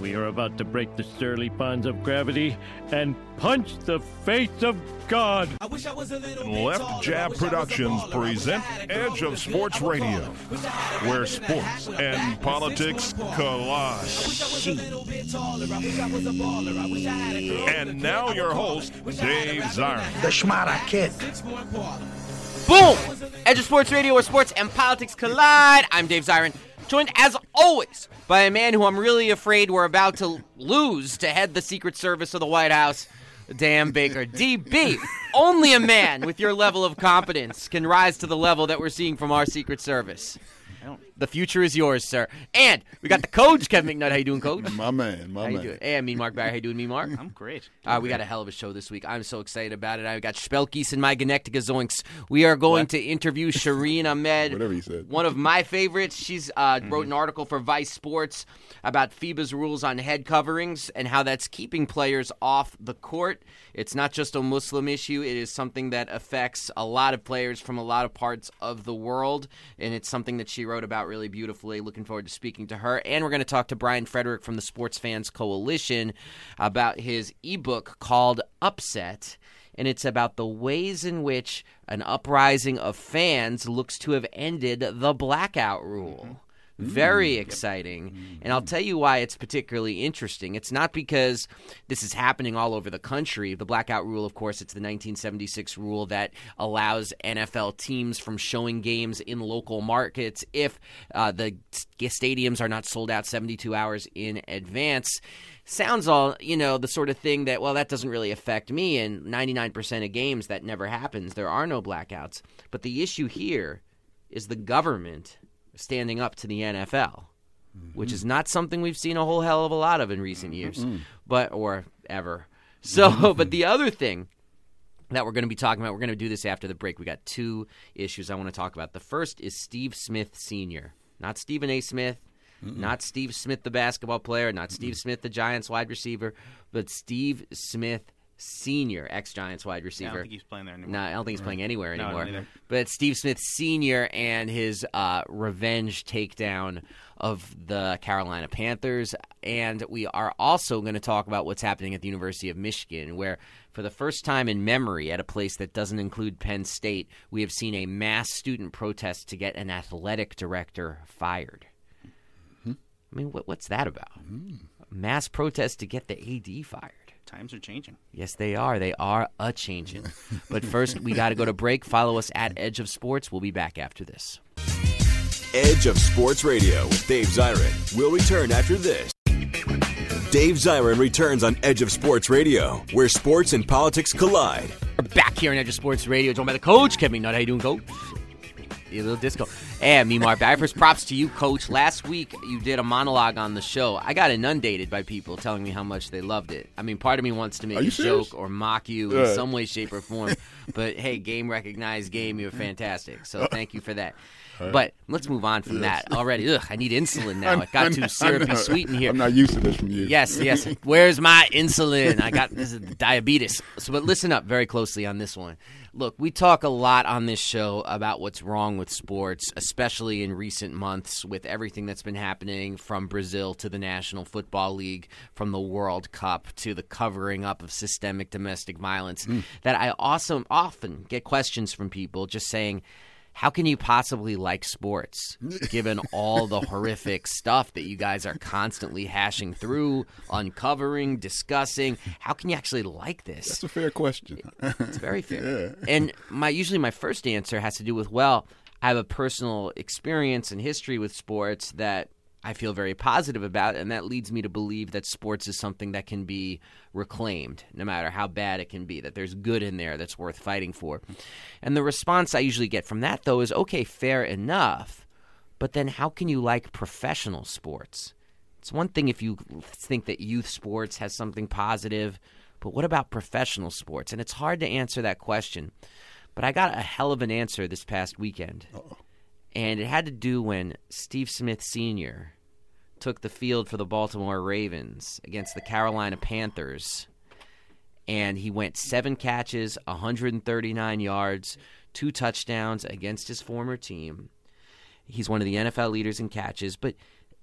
We are about to break the surly bonds of gravity and punch the face of God. Left Jab Productions present Edge of Sports Radio, where sports and politics collide. And now your host, Dave Zirin. The Schmata Kid. Boom! Edge of Sports Radio, where sports and politics collide. I'm Dave Zirin, joined as always by a man who I'm really afraid we're about to lose to head the Secret Service of the White House, Dan Baker. DB, only a man with your level of competence can rise to the level that we're seeing from our Secret Service. The future is yours, sir. And we got the coach, Kevin McNutt. How you doing, coach? My man, my How you man. doing? Hey, I'm Mean Mark Barry. How you doing, me, Mark? I'm great. Uh, we got a hell of a show this week. I'm so excited about it. I got Spelkies and my Genectica Zoinks. We are going to interview Shireen Ahmed, Whatever you said. one of my favorites. She's uh, wrote an article for Vice Sports about FIBA's rules on head coverings and how that's keeping players off the court. It's not just a Muslim issue, it is something that affects a lot of players from a lot of parts of the world. And it's something that she wrote about really beautifully. Looking forward to speaking to her. And we're going to talk to Brian Frederick from the Sports Fans Coalition about his ebook called Upset and it's about the ways in which an uprising of fans looks to have ended the blackout rule. Mm-hmm. Very exciting. And I'll tell you why it's particularly interesting. It's not because this is happening all over the country. The blackout rule, of course, it's the 1976 rule that allows NFL teams from showing games in local markets if uh, the stadiums are not sold out 72 hours in advance sounds all you know the sort of thing that well that doesn't really affect me and 99% of games that never happens there are no blackouts but the issue here is the government standing up to the NFL which is not something we've seen a whole hell of a lot of in recent years but or ever. So but the other thing that we're going to be talking about we're going to do this after the break we got two issues i want to talk about. The first is steve smith senior. Not stephen a. Smith not Steve Smith, the basketball player, not Steve Smith, the Giants wide receiver, but Steve Smith Senior, ex Giants wide Yeah, I don't think he's playing there anymore. No, I don't think he's playing anywhere No, anymore. either. but Steve Smith Senior and his uh, revenge takedown of the Carolina Panthers, and we are also going to talk about what's happening at the University of Michigan, where for the first time in memory, at a place that doesn't include Penn State, we have seen a mass student protest to get an athletic director fired. I mean, what, what's that about? Mass protest to get the AD fired. Times are changing. Yes, they are. They are a changing. but first, we got to go to break. Follow us at Edge of Sports. We'll be back after this. Edge of Sports Radio with Dave Zirin will return after this. Dave Zirin returns on Edge of Sports Radio, where sports and politics collide. We're back here on Edge of Sports Radio, joined by the coach, Kevin Nutt. How you doing, coach? A little disco. And me, Mark First, props to you, coach. Last week, you did a monologue on the show. I got inundated by people telling me how much they loved it. I mean, part of me wants to make a serious? joke or mock you Yeah. in some way, shape, or form. but hey, game recognized game. You're fantastic. So thank you for that. But let's move on from that already. Ugh, I need insulin now. It got too syrupy sweet in here. I'm not used to this from you. Yes, yes. Where's my insulin? I got this is diabetes. So, but listen up very closely on this one. Look, we talk a lot on this show about what's wrong with sports, especially in recent months with everything that's been happening from Brazil to the National Football League, from the World Cup to the covering up of systemic domestic violence. Mm. That I also often get questions from people just saying, how can you possibly like sports given all the horrific stuff that you guys are constantly hashing through, uncovering, discussing? How can you actually like this? That's a fair question. It's very fair. And my usually my first answer has to do with well, I have a personal experience and history with sports that I feel very positive about, and that leads me to believe that sports is something that can be reclaimed, no matter how bad it can be, that there's good in there that's worth fighting for. And the response I usually get from that, though, is okay, fair enough, but then how can you like professional sports? It's one thing if you think that youth sports has something positive, but what about professional sports? And it's hard to answer that question. But I got a hell of an answer this past weekend. And it had to do when Steve Smith Sr. took the field for the Baltimore Ravens against the Carolina Panthers. And he went seven catches, 139 yards, two touchdowns against his former team. He's one of the NFL leaders in catches. But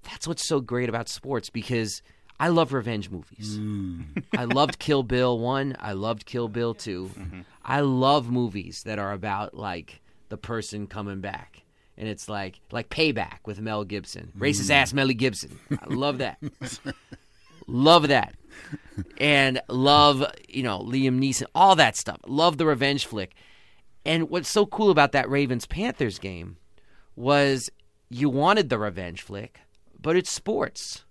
that's what's so great about sports because I love revenge movies. Mm. I loved Kill Bill 1. I loved Kill Bill 2. Mm-hmm. I love movies that are about like the person coming back. And it's like like Payback with Mel Gibson. Mm. Racist ass Mel Gibson. I love that. love that. And love, you know, Liam Neeson, all that stuff. Love the revenge flick. And what's so cool about that Ravens Panthers game was you wanted the revenge flick, but it's sports.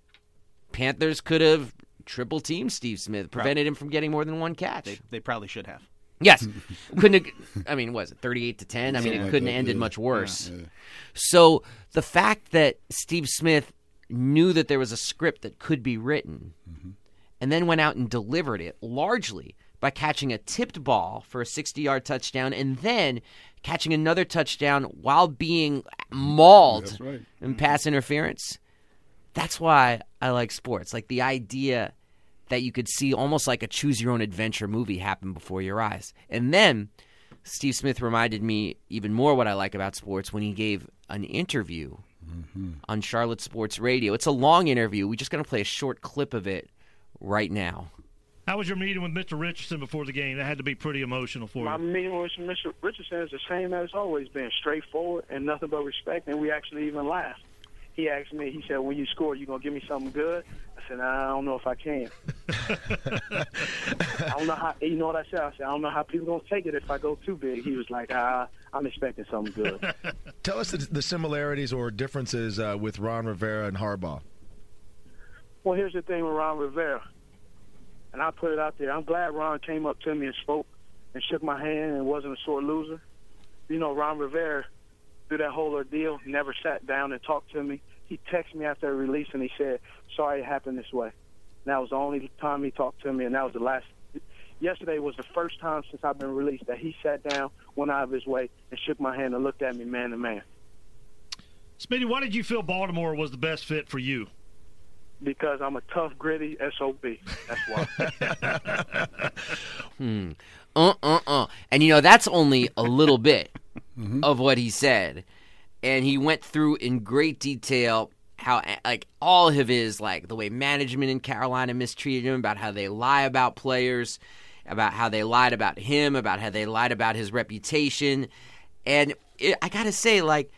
Panthers could have triple teamed Steve Smith, prevented him from getting more than one catch. They, they probably should have. Yes, couldn't. Have, I mean, was it thirty-eight to ten? I mean, it couldn't have ended much worse. So the fact that Steve Smith knew that there was a script that could be written, and then went out and delivered it largely by catching a tipped ball for a sixty-yard touchdown, and then catching another touchdown while being mauled right. in pass interference. That's why I like sports. Like the idea that you could see almost like a choose your own adventure movie happen before your eyes. And then Steve Smith reminded me even more what I like about sports when he gave an interview mm-hmm. on Charlotte Sports Radio. It's a long interview. We're just going to play a short clip of it right now. How was your meeting with Mr. Richardson before the game? That had to be pretty emotional for My you. My meeting with Mr. Richardson is the same as always been, straightforward and nothing but respect, and we actually even laughed. He asked me, he said, when you score, you going to give me something good? I said, nah, I don't know if I can. I don't know how, you know what I said? I said, I don't know how people going to take it if I go too big. He was like, ah, I'm expecting something good. Tell us the, the similarities or differences uh, with Ron Rivera and Harbaugh. Well, here's the thing with Ron Rivera, and I put it out there. I'm glad Ron came up to me and spoke and shook my hand and wasn't a sore loser. You know, Ron Rivera, through that whole ordeal, never sat down and talked to me. He texted me after the release and he said, "Sorry it happened this way." And that was the only time he talked to me, and that was the last. Yesterday was the first time since I've been released that he sat down, went out of his way, and shook my hand and looked at me man to man. Smitty, why did you feel Baltimore was the best fit for you? Because I'm a tough, gritty SOB. That's why. Uh uh uh. And you know, that's only a little bit Mm-hmm. of what he said. And he went through in great detail how, like, all of his, like, the way management in Carolina mistreated him, about how they lie about players, about how they lied about him, about how they lied about his reputation. And it, I gotta say, like,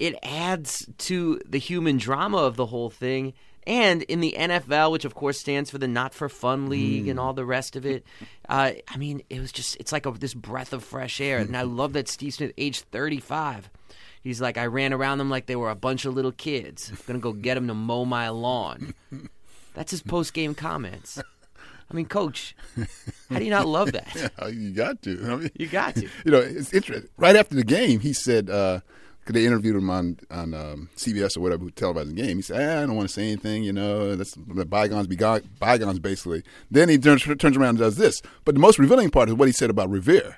it adds to the human drama of the whole thing. And in the NFL, which of course stands for the Not for Fun League and all the rest of it, uh, I mean, it was just, it's like a, this breath of fresh air. And I love that Steve Smith, age 35, he's like, I ran around them like they were a bunch of little kids. I'm going to go get them to mow my lawn. That's his post game comments. I mean, coach, how do you not love that? Yeah, you got to. I mean, You got to. You know, it's interesting. Right after the game, he said, uh, because they interviewed him on on um, CBS or whatever, televising the game. He said, ah, "I don't want to say anything. You know, that's let bygones be go- bygones." Basically, then he turns turns around and does this. But the most revealing part is what he said about Rivera.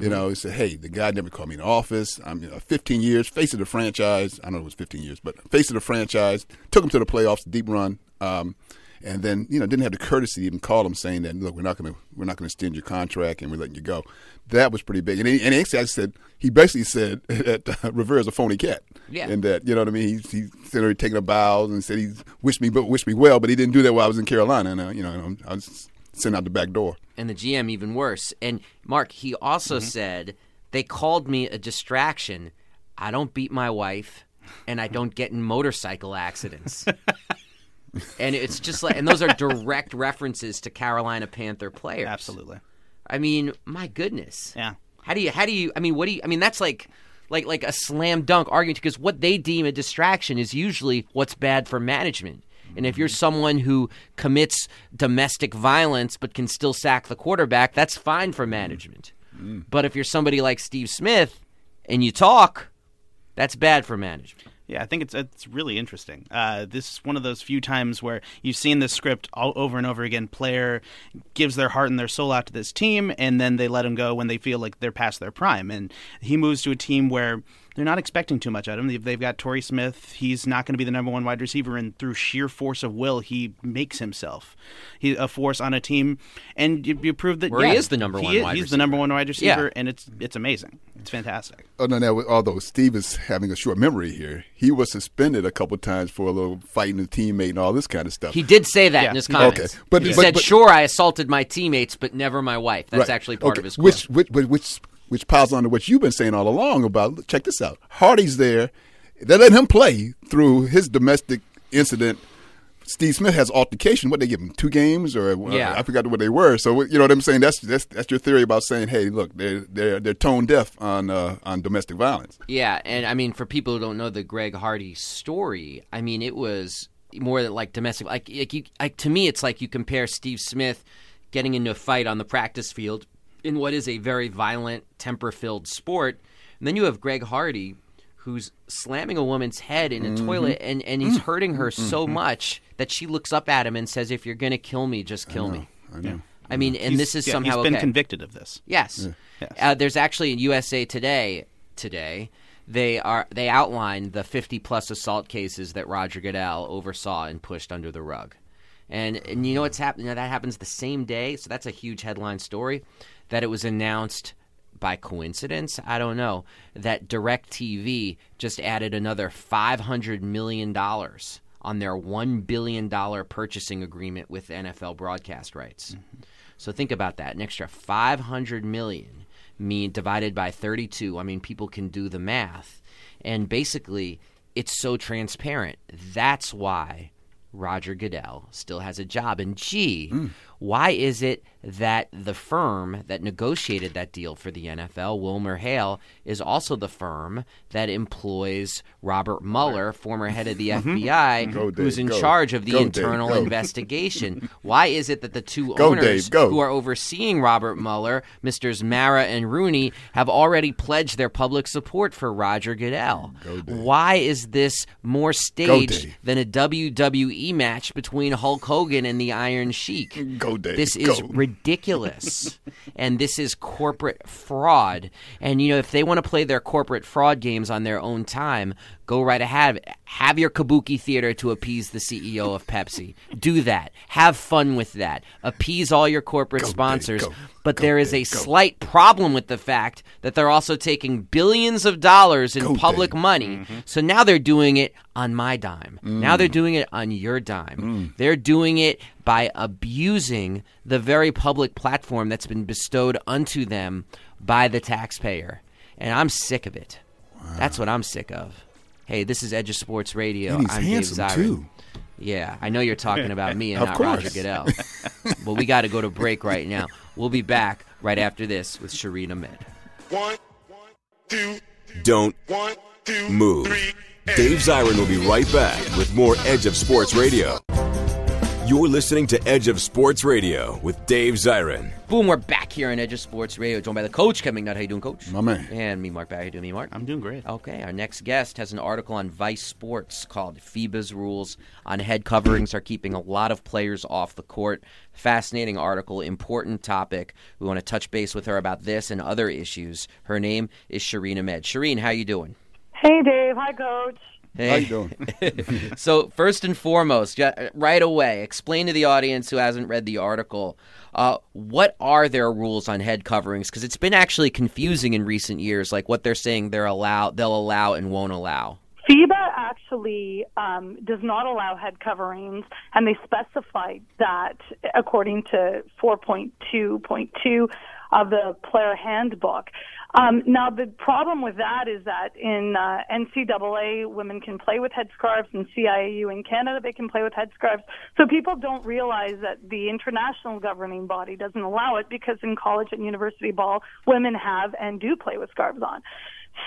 You know, he said, "Hey, the guy never called me in office. I'm you know, 15 years, face of the franchise. I don't know it was 15 years, but face of the franchise. Took him to the playoffs, deep run." Um, and then you know didn't have the courtesy to even call him saying that look we're not going to we're not going to extend your contract and we're letting you go. That was pretty big. And he, and actually said he basically said that uh, Rivera's a phony cat. Yeah. And that you know what I mean. He he said he taking a bows and said he wished me but wished me well, but he didn't do that while I was in Carolina. And uh, you know I was sent out the back door. and the GM even worse. And Mark, he also said they called me a distraction I don't beat my wife, and I don't get in motorcycle accidents. and it's just like, and those are direct references to Carolina Panther players. Absolutely. I mean, my goodness. Yeah. How do you? How do you? I mean, what do you? I mean, that's like, like, like a slam dunk argument because what they deem a distraction is usually what's bad for management. And if you're mm-hmm. someone who commits domestic violence but can still sack the quarterback, that's fine for mm-hmm. management. Mm. But if you're somebody like Steve Smith and you talk, that's bad for management. Yeah, I think it's it's really interesting. Uh, this is one of those few times where you've seen this script all over and over again. Player gives their heart and their soul out to this team, and then they let him go when they feel like they're past their prime. And he moves to a team where they're not expecting too much out of him. They've, they've got Torrey Smith. He's not going to be the number one wide receiver, and through sheer force of will, he makes himself he a force on a team. And you, you prove that Where he is the number he one is- wide He's the number one wide receiver, Yeah. and it's it's amazing. It's fantastic. Oh no! Now, although Steve is having a short memory here, he was suspended a couple times for a little fighting his teammate and all this kind of stuff. He did say that Yeah. in his Okay. comments. But- he but- said, but- "Sure, I assaulted my teammates, but never my wife." That's Right. actually part Okay. of his quote. Which, which, which, which, piles on to what you've been saying all along about. Check this out. Hardy's there. They let him play through his domestic incident. Steve Smith has altercation. What they give him two games or uh, Yeah. I forgot what they were. So you know what I'm saying. That's that's that's your theory about saying, hey, look, they're they're they're tone deaf on uh, on domestic violence. Yeah, and I mean, for people who don't know the Greg Hardy story, I mean, it was more like domestic. Like, like you, like to me, it's like you compare Steve Smith getting into a fight on the practice field in what is a very violent, temper-filled sport, and then you have Greg Hardy. Who's slamming a woman's head in a Mm-hmm. toilet and, and he's hurting her so much that she looks up at him and says, If you're going to kill me, just kill me. I know. I mean, and He's- this is yeah, somehow he's been okay. convicted of this. Yes. Yes. Uh, there's actually in USA Today today they are they outlined the 50 plus assault cases that Roger Goodell oversaw and pushed under the rug. And and you know what's happening? That happens the same day, so that's a huge headline story that it was announced by coincidence, I don't know, that DirecTV just added another 500 million dollars on their 1 billion dollar purchasing agreement with NFL broadcast rights. Mm-hmm. So think about that. An extra 500 million mean divided by 32. I mean, people can do the math. And basically, it's so transparent. That's why Roger Goodell still has a job. And gee, mm. why is it that the firm that negotiated that deal for the NFL, Wilmer Hale, is also the firm that employs Robert Mueller, former head of the mm-hmm. FBI, Go, who's in go. charge of the Go, internal go. investigation? Why is it that the two owners Dave, who are overseeing Robert Mueller, Misters Mara and Rooney, have already pledged their public support for Roger Goodell? Why is this more staged Dave. than a WWE match between Hulk Hogan and the Iron Sheik? Go, Dave, This is go. Ridiculous. and this is corporate fraud. And, you know, if they want to play their corporate fraud games on their own time, go right ahead. Have your kabuki theater to appease the CEO of Pepsi. Do that. Have fun with that. Appease all your corporate Go, sponsors. go. But Go, there is a slight problem with the fact that they're also taking billions of dollars in public money. Mm-hmm. So now they're doing it on my dime. Now they're mm. doing it on your dime. Mm. They're doing it by abusing the very public platform that's been bestowed unto them by the taxpayer. And I'm sick of it. That's what I'm sick of. Hey, this is Edge of Sports Radio. And he's I'm handsome, Dave Zirin. too. Yeah, I know you're talking about me and not course. Roger Goodell. but we got to go to break right now. We'll be back right after this with Shireen Ahmed. One, two, Don't one, two, move. three. Dave Zirin will be right back with more Edge of Sports Radio. You're listening to Edge of Sports Radio with Dave Zirin. Boom, we're back here on Edge of Sports Radio, joined by the coach, Kevin Nutt. How you doing, coach? My man. And me, Mark Barry. How you doing, me, Mark? I'm doing great. Okay, our next guest has an article on Vice Sports called FIBA's Rules on Head Coverings Are Keeping a Lot of Players Off the Court. Fascinating article, important topic. We want to touch base with her about this and other issues. Her name is Shireen Ahmed. Shireen, how you doing? Hey, Dave. Hi, Coach. Hey. How you doing? so first and foremost, right away, explain to the audience who hasn't read the article uh, what are their rules on head coverings? Because it's been actually confusing in recent years, like what they're saying they're allow, they'll allow and won't allow. FIBA actually um, does not allow head coverings, and they specified that according to 4.2.2 of the player handbook. Um, now, the problem with that is that in uh, NCAA, women can play with headscarves. and CIAU in Canada, they can play with headscarves. So people don't realize that the international governing body doesn't allow it because in college and university ball, women have and do play with scarves on.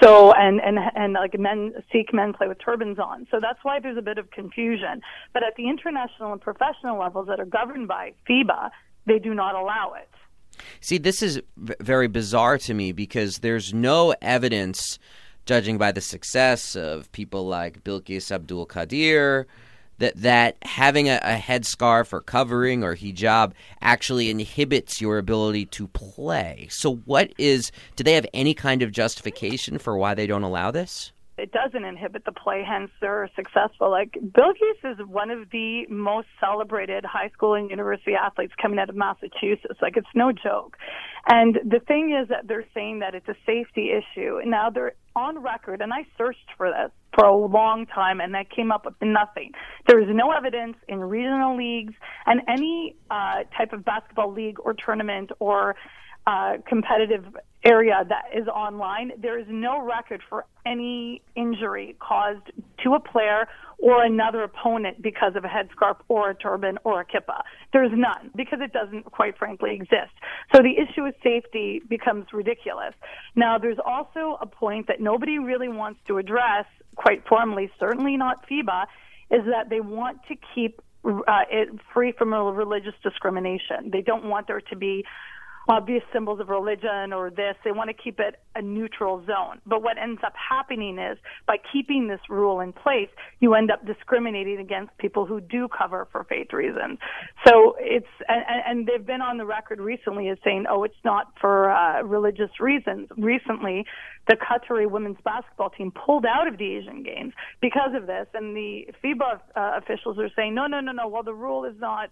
So and and and like men Sikh men play with turbans on. So that's why there's a bit of confusion. But at the international and professional levels that are governed by FIBA, they do not allow it. See, this is very bizarre to me because there's no evidence, judging by the success of people like Bilqis Abdul-Qaadir, that that having a, a headscarf or covering or hijab actually inhibits your ability to play. So, what is? Do they have any kind of justification for why they don't allow this? It doesn't inhibit the play, hence they're successful. Like Bilqis is one of the most celebrated high school and university athletes coming out of Massachusetts. Like it's no joke. And the thing is that they're saying that it's a safety issue. Now they're on record, and I searched for this for a long time, and that came up with nothing. There is no evidence in regional leagues and any uh, type of basketball league or tournament or uh, competitive area that is online, there is no record for any injury caused to a player or another opponent because of a headscarf or a turban or a kippah. There's none because it doesn't, quite frankly, exist. So the issue of safety becomes ridiculous. Now, there's also a point that nobody really wants to address, quite formally, certainly not FIBA, is that they want to keep uh, it free from religious discrimination. They don't want there to be obvious symbols of religion or this. They want to keep it a neutral zone. But what ends up happening is by keeping this rule in place, you end up discriminating against people who do cover for faith reasons. So it's, and, and they've been on the record recently as saying, oh, it's not for uh, religious reasons. Recently, the Qatari women's basketball team pulled out of the Asian Games because of this, and the FIBA uh, officials are saying, no, no, no, no. Well, the rule is not,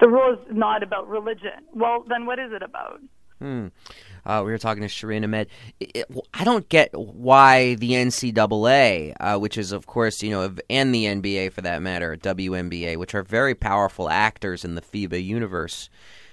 the rule is not about religion. Well, then what is it about? Hmm. Uh, we were talking to Shireen Ahmed. It, it, I don't get why the NCAA, uh, which is, of course, you know, and the NBA for that matter, WNBA, which are very powerful actors in the FIBA universe,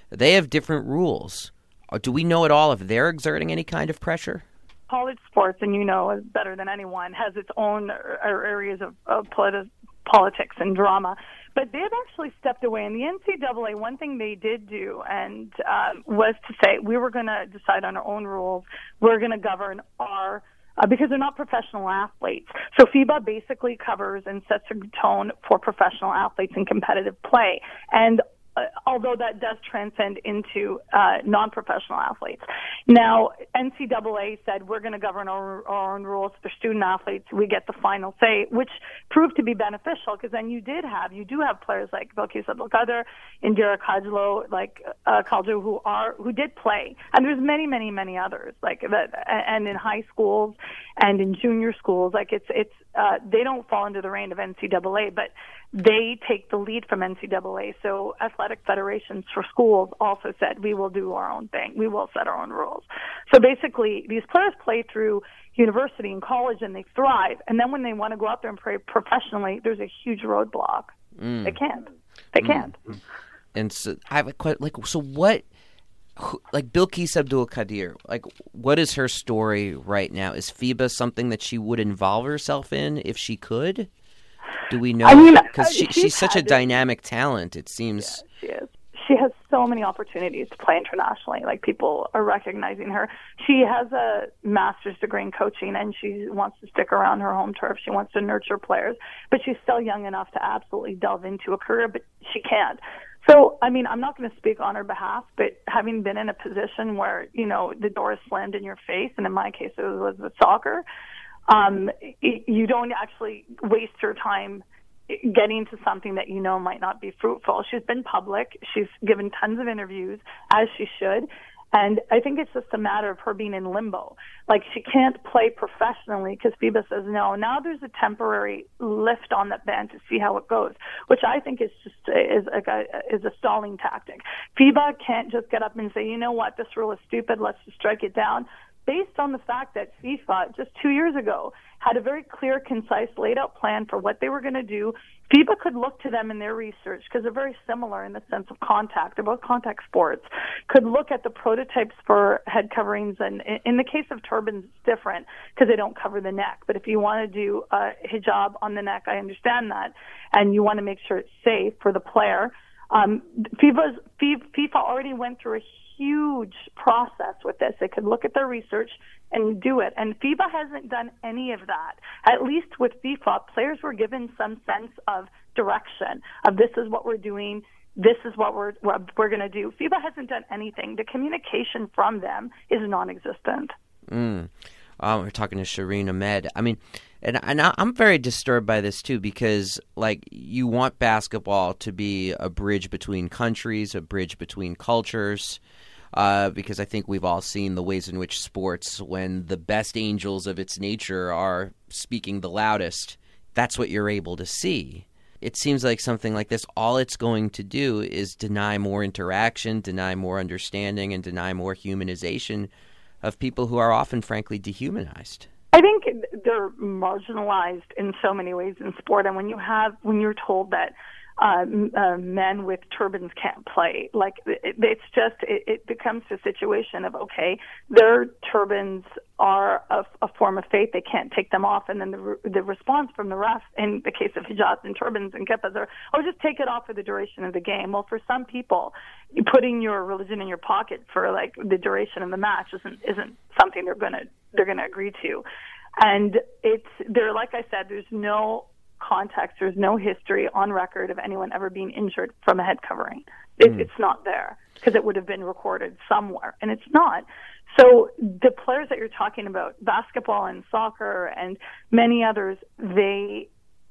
they have different rules. Uh, do we know at all if they're exerting any kind of pressure? College sports, and you know better than anyone, has its own areas of, of politi- politics and drama. But they've actually stepped away. And the NCAA, one thing they did do and um, was to say we were going to decide on our own rules. We're going to govern our uh, because they're not professional athletes. So FIBA basically covers and sets a tone for professional athletes in competitive play. And uh, although that does transcend into uh, non-professional athletes. Now, NCAA said we're going to govern our, our, own rules for student athletes. We get the final say, which proved to be beneficial because then you did have, you do have players like Bilqis Abdul-Qaadir, Indira Kaljo, like uh, Kaljo, who are who did play, and there's many, many, many others like that, and in high schools and in junior schools, like it's it's uh, they don't fall under the reign of NCAA, but they take the lead from NCAA. So athletic federations for schools also said we will do our own thing. We will set our own rules. So basically, these players play through university and college and they thrive. And then when they want to go out there and play professionally, there's a huge roadblock. Mm. They can't. They mm. can't. And so I have a question. Like, so what? Like Bilqis Abdul-Qaadir, like what is her story right now? Is FIBA something that she would involve herself in if she could? Do we know? I mean, because she, she's, she's such a dynamic talent. It seems. Yeah, she is. She has so many opportunities to play internationally. Like people are recognizing her. She has a master's degree in coaching, and she wants to stick around her home turf. She wants to nurture players, but she's still young enough to absolutely delve into a career. But she can't. So, I mean, I'm not going to speak on her behalf, but having been in a position where, you know, the door is slammed in your face, and in my case, it was with soccer, um, you don't actually waste your time getting to something that you know might not be fruitful. She's been public. She's given tons of interviews, as she should. And I think it's just a matter of her being in limbo. Like she can't play professionally because FIBA says no. Now there's a temporary lift on that ban to see how it goes, which I think is just is a is a stalling tactic. FIBA can't just get up and say, you know what, this rule is stupid. Let's just strike it down. Based on the fact that FIFA just two years ago had a very clear, concise, laid out plan for what they were going to do. FIBA could look to them in their research because they're very similar in the sense of contact. They're both contact sports. Could look at the prototypes for head coverings, and in the case of turbans, it's different because they don't cover the neck. But if you want to do a hijab on the neck, I understand that, and you want to make sure it's safe for the player. Um, FIFA already went through a huge process with this. They could look at their research and do it. And FIBA hasn't done any of that. At least with FIFA, players were given some sense of direction of this is what we're doing. This is what we're what we're going to do. FIBA hasn't done anything. The communication from them is non-existent. Mm. Um, we're talking to Shireen Ahmed. I mean, and and I'm very disturbed by this too because like you want basketball to be a bridge between countries, a bridge between cultures uh, because I think we've all seen the ways in which sports, when the best angels of its nature are speaking the loudest, that's what you're able to see. It seems like something like this, all it's going to do is deny more interaction, deny more understanding, and deny more humanization of people who are often, frankly, dehumanized. I think they're marginalized in so many ways in sport, and when you have when you're told that uh, uh, men with turbans can't play. Like it, it's just it, it becomes a situation of okay, their turbans are a, a form of faith; they can't take them off, and then the the response from the ref in the case of hijabs and turbans and kippas are oh just take it off for the duration of the game. Well, for some people, putting your religion in your pocket for like the duration of the match isn't isn't something they're gonna they're gonna agree to. And it's there, like I said, there's no context. There's no history on record of anyone ever being injured from a head covering. It, mm. It's not there because it would have been recorded somewhere, and it's not. So the players that you're talking about, basketball and soccer and many others, they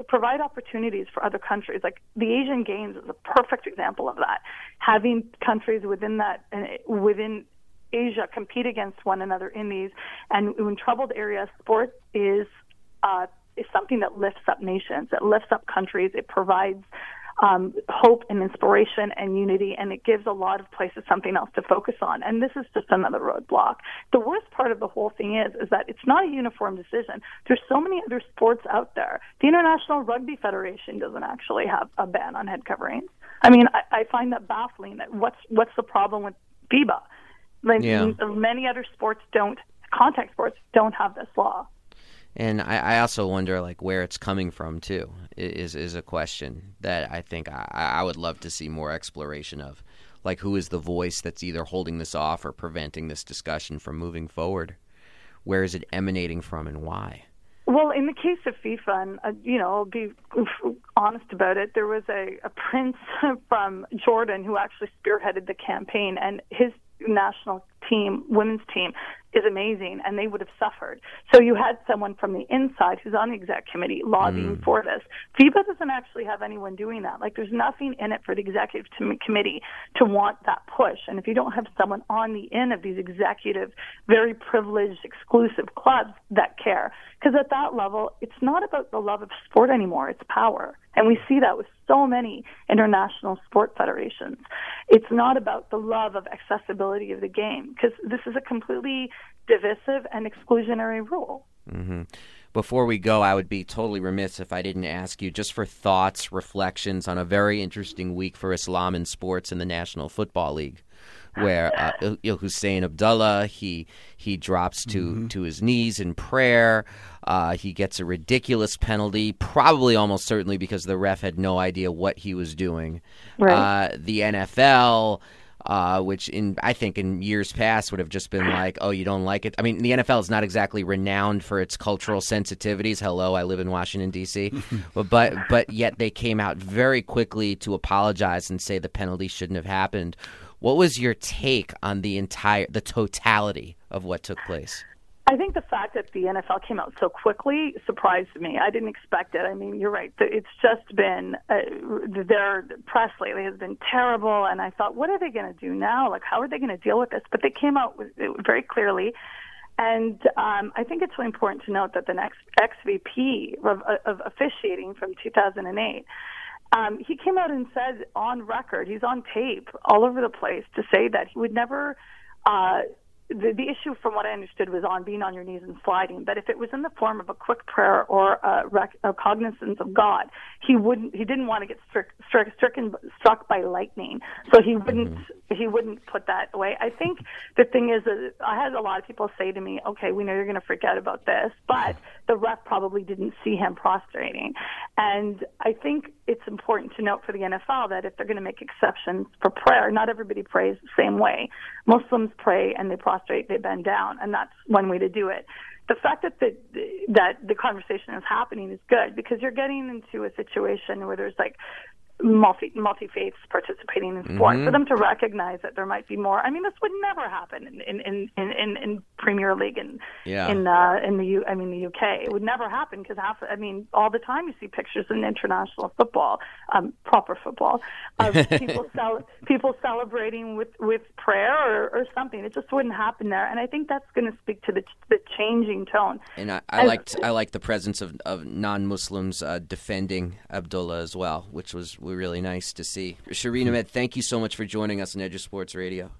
provide opportunities for other countries. Like the Asian Games is a perfect example of that. Having countries within that within Asia compete against one another in these, and in troubled areas, sport is uh, is something that lifts up nations, it lifts up countries, it provides um, hope and inspiration and unity, and it gives a lot of places something else to focus on. And this is just another roadblock. The worst part of the whole thing is, is that it's not a uniform decision. There's so many other sports out there. The International Rugby Federation doesn't actually have a ban on head coverings. I mean, I, I find that baffling. That what's what's the problem with FIBA? Like, yeah. Many other sports don't. Contact sports don't have this law. And I, I, also wonder like where it's coming from too is is a question that I think I, I would love to see more exploration of. Like who is the voice that's either holding this off or preventing this discussion from moving forward? Where is it emanating from and why? Well, in the case of FIFA, and uh, you know, I'll be honest about it. There was a, a prince from Jordan who actually spearheaded the campaign, and his national team, women's team, is amazing, and they would have suffered. So you had someone from the inside who's on the exec committee lobbying mm. for this. FIBA doesn't actually have anyone doing that. Like there's nothing in it for the executive committee to want that push. And if you don't have someone on the end of these executive, very privileged, exclusive clubs that care, because at that level, it's not about the love of sport anymore; it's power. And we see that with so many international sport federations. It's not about the love of accessibility of the game because this is a completely divisive and exclusionary rule. Mm-hmm. Before we go, I would be totally remiss if I didn't ask you just for thoughts, reflections on a very interesting week for Islam in sports in the National Football League where uh, Husain Abdullah he he drops to mm-hmm. to his knees in prayer. Uh, he gets a ridiculous penalty, probably almost certainly because the ref had no idea what he was doing. Right. Uh, the NFL. Uh, which in I think in years past would have just been like, oh, you don't like it. I mean, the NFL is not exactly renowned for its cultural sensitivities. Hello, I live in Washington D.C., but, but but yet they came out very quickly to apologize and say the penalty shouldn't have happened. What was your take on the entire, the totality of what took place? I think the fact that the NFL came out so quickly surprised me. I didn't expect it. I mean, you're right. It's just been uh, their press lately has been terrible, and I thought, what are they going to do now? Like, how are they going to deal with this? But they came out with it very clearly, and um, I think it's really important to note that the next XVP of, of officiating from 2008 um, he came out and said on record, he's on tape all over the place to say that he would never uh, the, the issue, from what I understood, was on being on your knees and sliding. But if it was in the form of a quick prayer or a, rec- a cognizance of God, he wouldn't. He didn't want to get struck, struck, stricken, struck by lightning, so he wouldn't. Mm-hmm. He wouldn't put that away. I think the thing is, that I had a lot of people say to me, "Okay, we know you're going to freak out about this, but the ref probably didn't see him prostrating." And I think it's important to note for the NFL that if they're going to make exceptions for prayer, not everybody prays the same way. Muslims pray and they prostrate, they bend down, and that's one way to do it. The fact that the that the conversation is happening is good because you're getting into a situation where there's like multi multi faiths participating in sport mm-hmm. for them to recognize that there might be more. I mean, this would never happen in in in in, in Premier League and yeah. in uh, in the U. I mean, the UK. It would never happen because half. I mean, all the time you see pictures in international football, um, proper football, of people cel- people celebrating with with prayer or, or something. It just wouldn't happen there, and I think that's going to speak to the the changing tone. And I, I liked I liked the presence of of non Muslims uh, defending Abdullah as well, which was really nice to see. Shireen Ahmed, thank you so much for joining us on Edge of Sports Radio.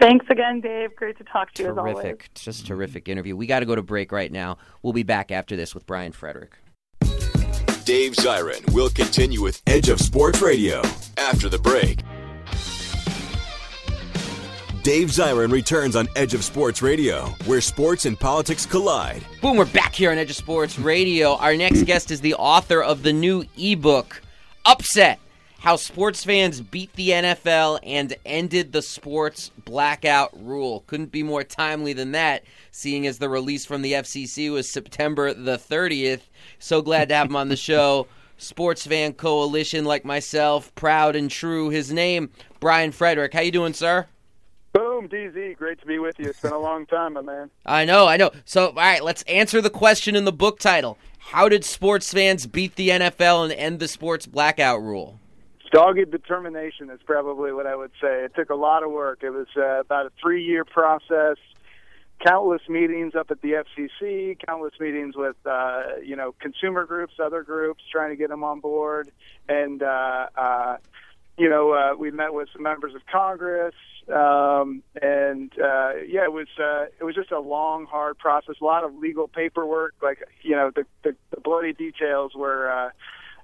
Thanks again, Dave. Great to talk to terrific. you as always. Just terrific interview. We got to go to break right now. We'll be back after this with Brian Frederick. Dave Zirin will continue with Edge of Sports Radio after the break. Dave Zirin returns on Edge of Sports Radio, where sports and politics collide. Boom, we're back here on Edge of Sports Radio. Our next guest is the author of the new ebook, Upset How Sports Fans Beat the NFL and Ended the Sports Blackout Rule. Couldn't be more timely than that, seeing as the release from the FCC was September the 30th. So glad to have him on the show. Sports Fan Coalition, like myself, proud and true. His name, Brian Frederick. How you doing, sir? Boom, DZ. Great to be with you. It's been a long time, my man. I know, I know. So, all right, let's answer the question in the book title. How did sports fans beat the NFL and end the sports blackout rule? Dogged determination is probably what I would say. It took a lot of work. It was uh, about a three year process, countless meetings up at the FCC, countless meetings with, uh, you know, consumer groups, other groups, trying to get them on board. And, uh, uh, you know, uh, we met with some members of Congress, um, and uh, yeah, it was uh, it was just a long, hard process. A lot of legal paperwork, like you know, the the, the bloody details were uh,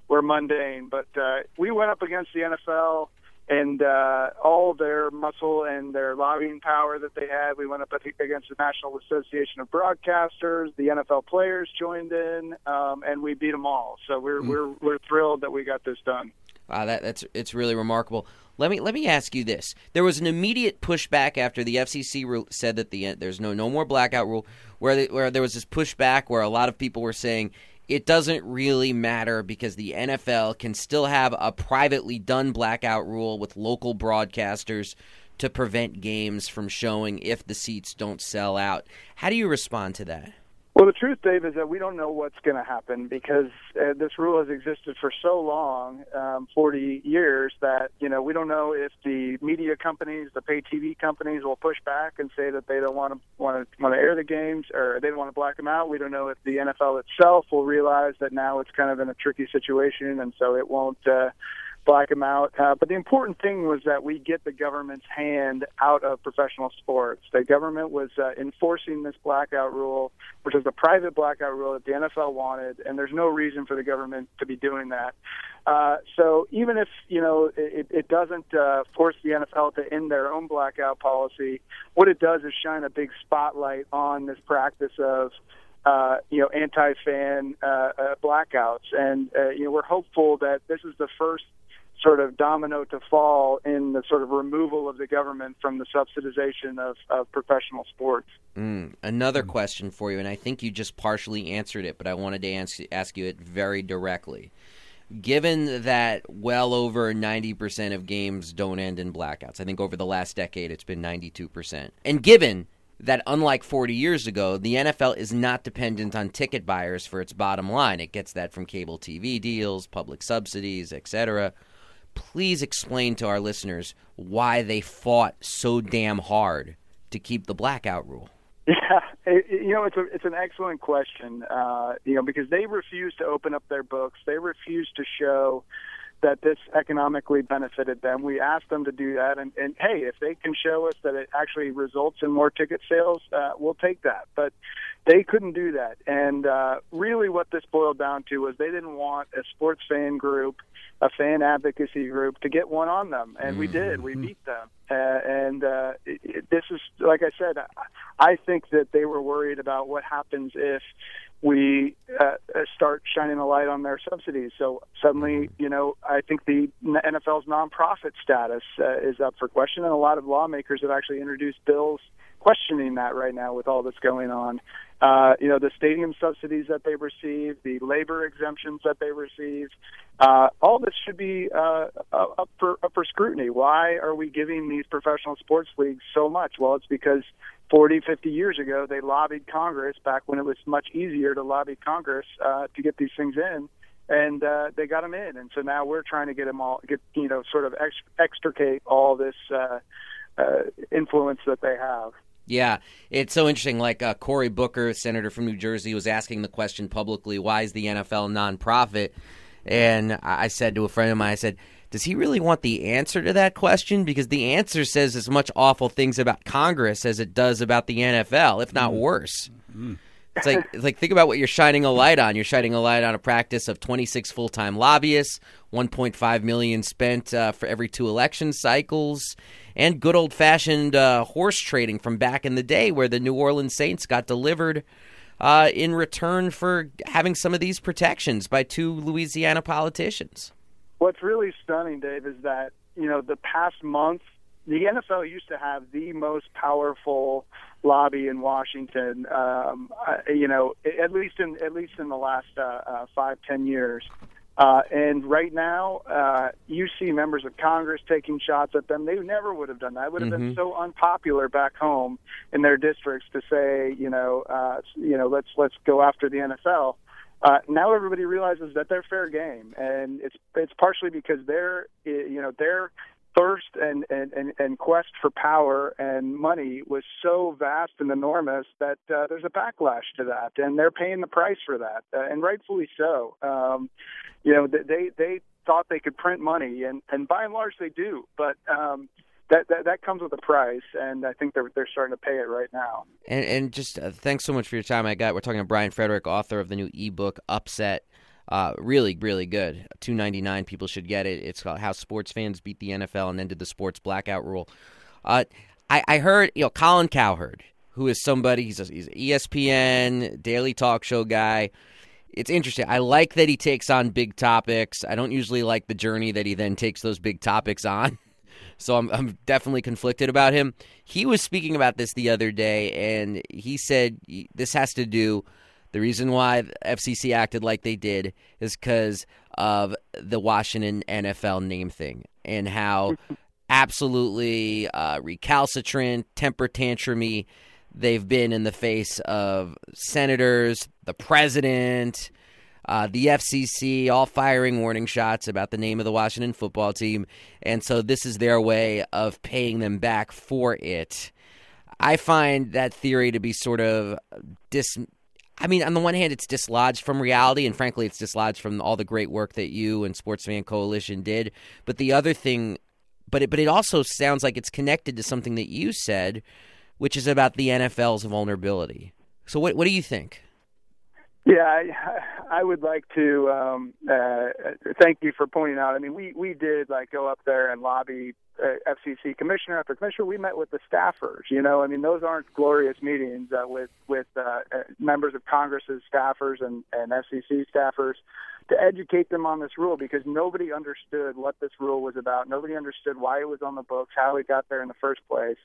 were mundane. But uh, we went up against the NFL and uh, all their muscle and their lobbying power that they had. We went up against the National Association of Broadcasters. The NFL players joined in, um, and we beat them all. So we're mm. we're we're thrilled that we got this done. Wow, that, that's it's really remarkable. Let me let me ask you this: There was an immediate pushback after the FCC re- said that the there's no no more blackout rule, where the, where there was this pushback where a lot of people were saying it doesn't really matter because the NFL can still have a privately done blackout rule with local broadcasters to prevent games from showing if the seats don't sell out. How do you respond to that? Well, the truth, Dave, is that we don't know what's going to happen because uh, this rule has existed for so long, um, 40 years, that you know we don't know if the media companies, the pay TV companies, will push back and say that they don't want to want to want to air the games or they don't want to black them out. We don't know if the NFL itself will realize that now it's kind of in a tricky situation, and so it won't. Uh, black them out. Uh, but the important thing was that we get the government's hand out of professional sports. The government was uh, enforcing this blackout rule, which is a private blackout rule that the NFL wanted, and there's no reason for the government to be doing that. Uh, so even if you know it, it doesn't uh, force the NFL to end their own blackout policy, what it does is shine a big spotlight on this practice of uh, you know, anti-fan uh, uh, blackouts, and uh, you know, we're hopeful that this is the first sort of domino to fall in the sort of removal of the government from the subsidization of, of professional sports. Mm, another question for you, and I think you just partially answered it, but I wanted to ask, ask you it very directly. Given that well over 90% of games don't end in blackouts, I think over the last decade it's been 92%. And given that unlike 40 years ago, the NFL is not dependent on ticket buyers for its bottom line. It gets that from cable TV deals, public subsidies, etc please explain to our listeners why they fought so damn hard to keep the blackout rule. Yeah, you know, it's a it's an excellent question. Uh, you know, because they refused to open up their books, they refused to show that this economically benefited them. We asked them to do that, and, and hey, if they can show us that it actually results in more ticket sales, uh, we'll take that. But they couldn't do that, and uh, really, what this boiled down to was they didn't want a sports fan group, a fan advocacy group, to get one on them, and we did. We beat them, uh, and uh, it, it, this is like I said. I think that they were worried about what happens if we uh, start shining a light on their subsidies. So suddenly, you know, I think the NFL's nonprofit status uh, is up for question, and a lot of lawmakers have actually introduced bills questioning that right now with all that's going on. Uh, you know, the stadium subsidies that they receive, the labor exemptions that they receive, uh, all this should be uh, up for up for scrutiny. Why are we giving these professional sports leagues so much? Well, it's because 40, 50 years ago, they lobbied Congress back when it was much easier to lobby Congress uh, to get these things in, and uh, they got them in. And so now we're trying to get them all, get you know, sort of ex- extricate all this uh, uh, influence that they have. Yeah, it's so interesting. Like uh, Cory Booker, senator from New Jersey, was asking the question publicly: Why is the NFL nonprofit? And I said to a friend of mine, I said, does he really want the answer to that question? Because the answer says as much awful things about Congress as it does about the NFL, if not worse. Mm-hmm. It's like it's like think about what you're shining a light on. You're shining a light on a practice of 26 full-time lobbyists, 1.5 million spent uh, for every two election cycles, and good old-fashioned uh, horse trading from back in the day, where the New Orleans Saints got delivered uh, in return for having some of these protections by two Louisiana politicians. What's really stunning, Dave, is that you know the past month the NFL used to have the most powerful lobby in Washington. Um, uh, you know, at least in at least in the last uh, uh, five ten years. Uh, and right now, uh, you see members of Congress taking shots at them. They never would have done that. It would have Mm-hmm. been so unpopular back home in their districts to say, you know, uh, you know, let's let's go after the NFL. Uh, now everybody realizes that they're fair game, and it's it's partially because they're you know their thirst and, and, and, and quest for power and money was so vast and enormous that uh, there's a backlash to that, and they're paying the price for that, uh, and rightfully so. Um, you know, they they thought they could print money, and and by and large they do, but um, that, that that comes with a price, and I think they're they're starting to pay it right now. And, and just uh, thanks so much for your time. I got. We're talking to Brian Frederick, author of the new ebook Upset. Uh, really, really good. Two ninety nine. People should get it. It's called How Sports Fans Beat the NFL and Ended the Sports Blackout Rule. Uh, I, I heard you know Colin Cowherd, who is somebody. He's a, he's ESPN daily talk show guy. It's interesting. I like that he takes on big topics. I don't usually like the journey that he then takes those big topics on. So I'm, I'm definitely conflicted about him. He was speaking about this the other day, and he said this has to do. The reason why the FCC acted like they did is because of the Washington NFL name thing and how absolutely uh, recalcitrant, temper tantrumy they've been in the face of senators, the president, uh, the FCC, all firing warning shots about the name of the Washington football team. And so this is their way of paying them back for it. I find that theory to be sort of dis. I mean, on the one hand, it's dislodged from reality, and frankly, it's dislodged from all the great work that you and Sports Fans Coalition did. But the other thing, but it, but it also sounds like it's connected to something that you said, which is about the NFL's vulnerability. So, what what do you think? Yeah, I, I would like to um, uh, thank you for pointing out. I mean, we we did like go up there and lobby uh, FCC commissioner after commissioner. We met with the staffers. You know, I mean, those aren't glorious meetings uh, with with uh, uh, members of Congress's staffers and and FCC staffers to educate them on this rule because nobody understood what this rule was about. Nobody understood why it was on the books, how it got there in the first place.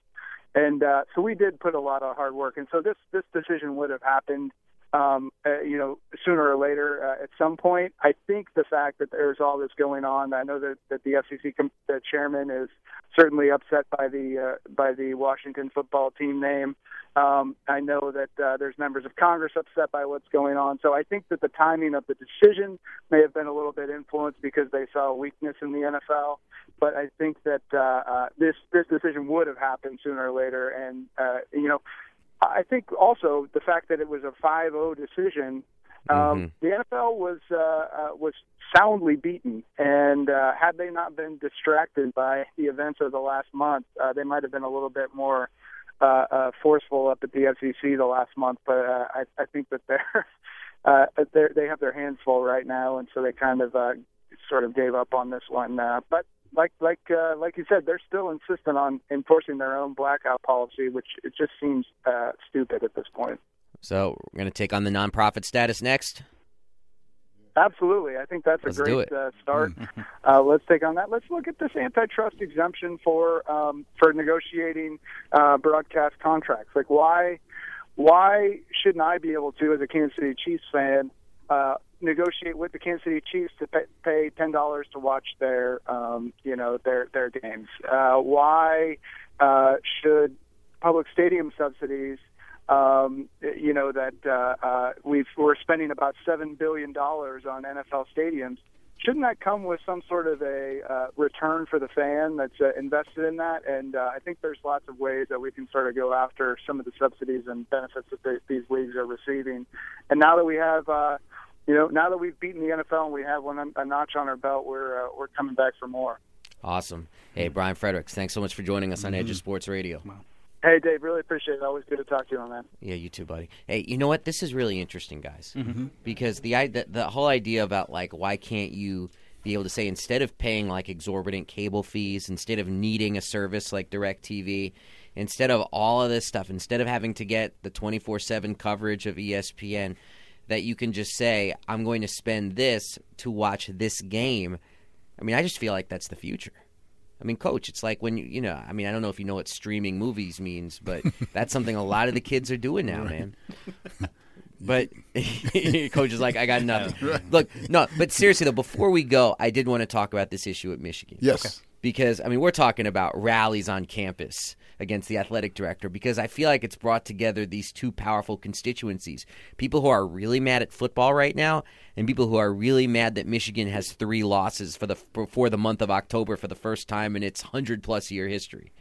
And uh, so we did put a lot of hard work. And so this this decision would have happened um, uh, you know, sooner or later uh, at some point. I think the fact that there's all this going on, I know that, that the FCC com- the chairman is certainly upset by the uh, by the Washington football team name. Um, I know that uh, there's members of Congress upset by what's going on. So I think that the timing of the decision may have been a little bit influenced because they saw a weakness in the NFL. But I think that uh, uh, this this decision would have happened sooner or later, and uh, you know. I think also the fact that it was a 5-0 decision Um, The NFL was uh, uh, was soundly beaten, and uh, had they not been distracted by the events of the last month, uh, they might have been a little bit more uh, uh, forceful up at the FCC the last month. But uh, I, I think that they're, uh, they're they have their hands full right now, and so they kind of uh, sort of gave up on this one. Uh, but like like uh, like you said, they're still insistent on enforcing their own blackout policy, which it just seems uh, stupid at this point. So we're going to take on the nonprofit status next. Absolutely, I think that's Let's a great uh, start. uh, let's take on that. Let's look at this antitrust exemption for um, for negotiating uh, broadcast contracts. Like, why why shouldn't I be able to, as a Kansas City Chiefs fan, uh, negotiate with the Kansas City Chiefs to pay, ten dollars to watch their um, you know their their games? Uh, why uh, should public stadium subsidies um, you know that uh, uh, we've, we're spending about seven billion dollars on NFL stadiums. Shouldn't that come with some sort of a uh, return for the fan that's uh, invested in that? And uh, I think there's lots of ways that we can sort of go after some of the subsidies and benefits that they, these leagues are receiving. And now that we have, uh, you know, now that we've beaten the NFL and we have one a notch on our belt, we're uh, we're coming back for more. Awesome. Hey, Brian Fredericks, thanks so much for joining us on Edge Mhm. of Sports Radio. Hey, Dave, really appreciate it. Always good to talk to you, my man. Yeah, you too, buddy. Hey, you know what? This is really interesting, guys, Mhm. because the, the the whole idea about like why can't you be able to say instead of paying like exorbitant cable fees, instead of needing a service like DirecTV, instead of all of this stuff, instead of having to get the twenty four seven coverage of ESPN, that you can just say I'm going to spend this to watch this game. I mean, I just feel like that's the future. I mean, coach, it's like when you, you know, I mean, I don't know if you know what streaming movies means, but that's something a lot of the kids are doing now, man. But coach is like, I got nothing. Right. Look, no, but seriously though, before we go, I did want to talk about this issue at Michigan. Yes. Okay. Because I mean, we're talking about rallies on campus against the athletic director because I feel like it's brought together these two powerful constituencies. People who are really mad at football right now and people who are really mad that Michigan has 3 losses for the for the month of October for the first time in its 100 plus year history.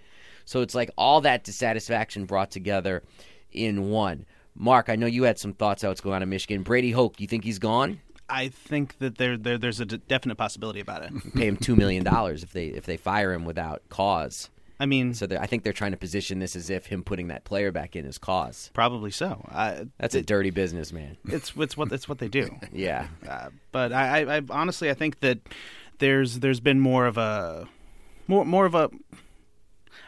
So it's like all that dissatisfaction brought together in one. Mark, I know you had some thoughts on what's going on in Michigan. Brady Hoke, you think he's gone? I think that there, there there's a d- definite possibility about it. Pay him two million dollars if they if they fire him without cause. I mean, so I think they're trying to position this as if him putting that player back in is cause. Probably so. I, That's a dirty business, man. It's it's what it's what they do. Yeah. Uh, but I, I, I honestly I think that there's there's been more of a more more of a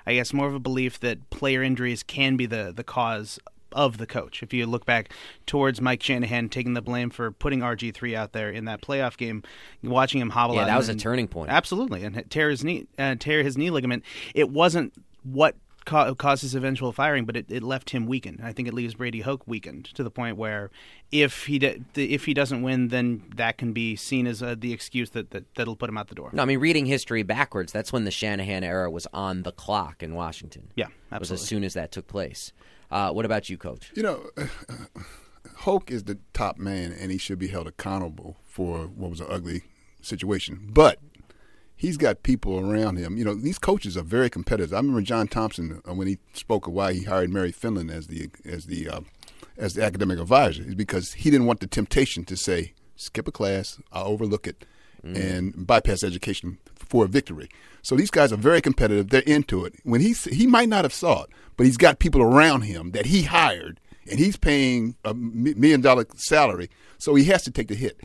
I guess more of a belief that player injuries can be the the cause of the coach. If you look back towards Mike Shanahan taking the blame for putting RG three out there in that playoff game, watching him hobble Yeah, that was a turning point. Absolutely, and tear his knee, uh, tear his knee ligament. It wasn't what ca- caused his eventual firing, but it, it left him weakened. I think it leaves Brady Hoke weakened to the point where if he de- if he doesn't win, then that can be seen as uh, the excuse that, that that'll put him out the door. No, I mean reading history backwards. That's when the Shanahan era was on the clock in Washington. Yeah, It was as soon as that took place. Uh, what about you, Coach? You know, Hoke is the top man, and he should be held accountable for what was an ugly situation. But he's got people around him. You know, these coaches are very competitive. I remember John Thompson uh, when he spoke of why he hired Mary Fenlon as the as the uh, as the academic advisor is because he didn't want the temptation to say skip a class, I'll overlook it, and bypass education for a victory. So these guys are very competitive. They're into it. When he he might not have saw it, but he's got people around him that he hired, and he's paying a million dollar salary, so he has to take the hit.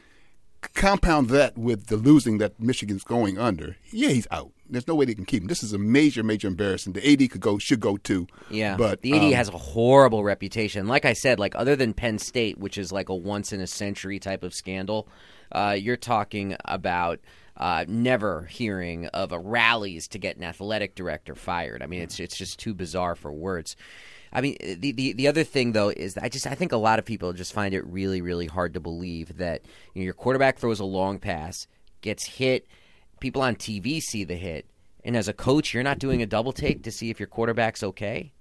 Compound that with the losing that Michigan's going under. Yeah, he's out. There's no way they can keep him. This is a major, major embarrassment. The AD could go, should go too. Yeah, but the AD um, has a horrible reputation. Like I said, like other than Penn State, which is like a once in a century type of scandal, uh, you're talking about uh, never hearing of a rallies to get an athletic director fired. I mean, it's it's just too bizarre for words. I mean, the, the the other thing though is I just I think a lot of people just find it really really hard to believe that you know, your quarterback throws a long pass, gets hit, people on TV see the hit, and as a coach, you're not doing a double take to see if your quarterback's okay.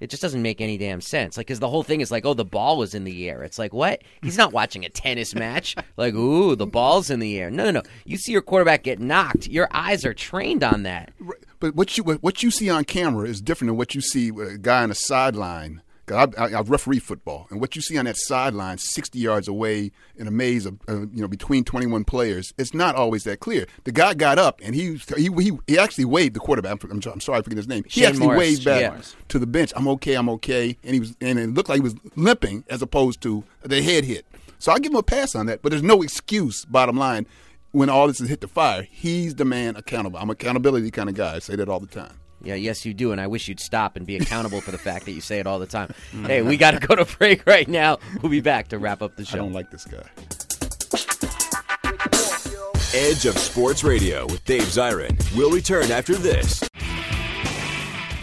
It just doesn't make any damn sense. Like, because the whole thing is like, oh, the ball was in the air. It's like, what? He's not watching a tennis match. Like, ooh, the ball's in the air. No, no, no. You see your quarterback get knocked. Your eyes are trained on that. But what you what what you see on camera is different than what you see with a guy on the sideline 'Cause I, I, I referee football, and what you see on that sideline, 60 yards away in a maze of, uh, you know, between 21 players, it's not always that clear. The guy got up and he he he, he actually waved the quarterback. I'm, I'm sorry, I forget his name. He Shane actually Morris. waved back Yeah. to the bench. I'm okay, I'm okay, and he was and it looked like he was limping as opposed to the head hit. So I give him a pass on that, but there's no excuse. Bottom line, when all this is hit the fire, he's the man accountable. I'm accountability kind of guy. I say that all the time. Yeah, yes, you do, and I wish you'd stop and be accountable for the fact that you say it all the time. Hey, we got to go to break right now. We'll be back to wrap up the show. I don't like this guy. Edge of Sports Radio with Dave Zirin will return after this.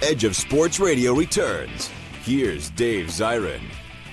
Edge of Sports Radio returns. Here's Dave Zirin.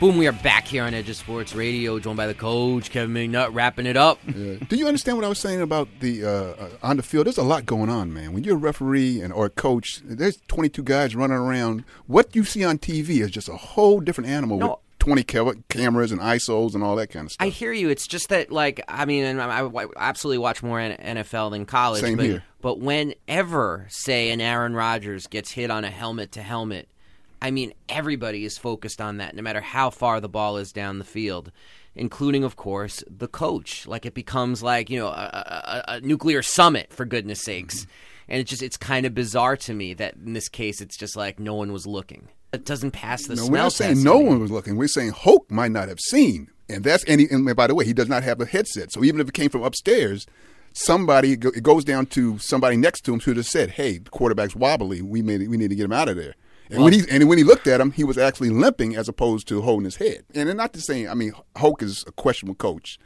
Boom, we are back here on Edge of Sports Radio, joined by the coach, Kevin McNutt, wrapping it up. Yeah. Do you understand what I was saying about the uh, uh, on the field? There's a lot going on, man. When you're a referee and or a coach, there's 22 guys running around. What you see on TV is just a whole different animal No. with 20 ca- cameras and ISOs and all that kind of stuff. I hear you. It's just that, like, I mean, and I, I absolutely watch more NFL than college. Same but, here. But whenever, say, an Aaron Rodgers gets hit on a helmet to helmet, I mean, everybody is focused on that, no matter how far the ball is down the field, including, of course, the coach. Like, it becomes like, you know, a, a, a nuclear summit, for goodness sakes. And it's just, it's kind of bizarre to me that in this case, it's just like no one was looking. It doesn't pass the no, we're not saying no one was looking. We're saying Hoke might not have seen, and that's and, he, and by the way, he does not have a headset. So even if it came from upstairs, somebody it goes down to somebody next to him who just said, "Hey, the quarterback's wobbly. We made we need to get him out of there." And when he and when he looked at him, he was actually limping as opposed to holding his head. And not to say, I mean, Hoke is a questionable coach,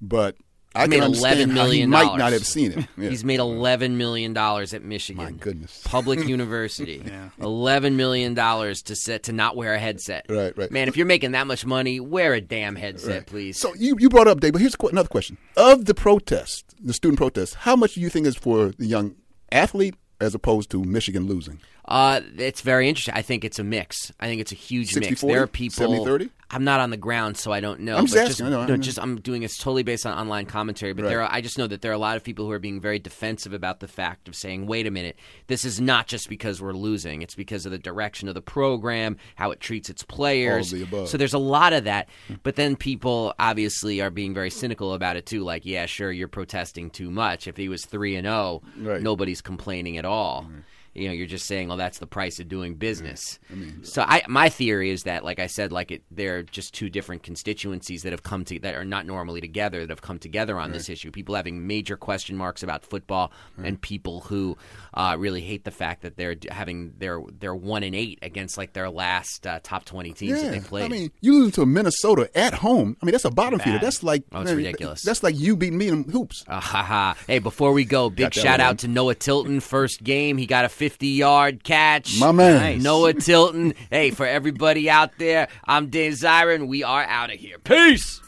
but I He made eleven how he might not have seen it. Yeah. He's made eleven million dollars at Michigan. My goodness, public university. Eleven million dollars to set to not wear a headset. Right, right. Man, if you're making that much money, wear a damn headset, Right. please. So you, you brought up Dave, but here's another question: of the protest, the student protest, how much do you think is for the young athlete as opposed to Michigan losing? Uh, it's very interesting. I think it's a mix. I think it's a huge mix. 60-40? There are people. 70-30? I'm not on the ground, so I don't know. I'm but just asking, I know, I no, know. just I'm doing this totally based on online commentary. But Right. there, are, I just know that there are a lot of people who are being very defensive about the fact of saying, "Wait a minute, this is not just because we're losing. It's because of the direction of the program, how it treats its players." the above. So there's a lot of that. But then people obviously are being very cynical about it too. Like, yeah, sure, you're protesting too much. If he was three and zero, nobody's complaining at all. You know, you're just saying, well that's the price of doing business." so, I my theory is that, like I said, like it, they're just two different constituencies that have come to that are not normally together that have come together on this issue. People having major question marks about football, and people who uh, really hate the fact that they're having their they're one and eight against like their last uh, top twenty teams that they played. I mean, you losing to Minnesota at home. I mean, that's a bottom feeder. That's like Oh, it's man, ridiculous. That's like you beating me in hoops. Ah, ha, ha. Hey, before we go, big shout one. out to Noah Tilton. First game, he got a 50 yard catch. My man. Nice. Noah Tilton. hey, for everybody out there, I'm Dave Zirin. We are out of here. Peace.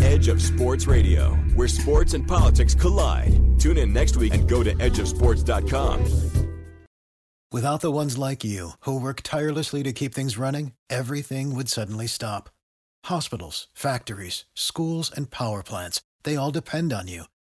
Edge of Sports Radio, where sports and politics collide. Tune in next week and go to edgeofsports.com. Without the ones like you, who work tirelessly to keep things running, everything would suddenly stop. Hospitals, factories, schools, and power plants, they all depend on you.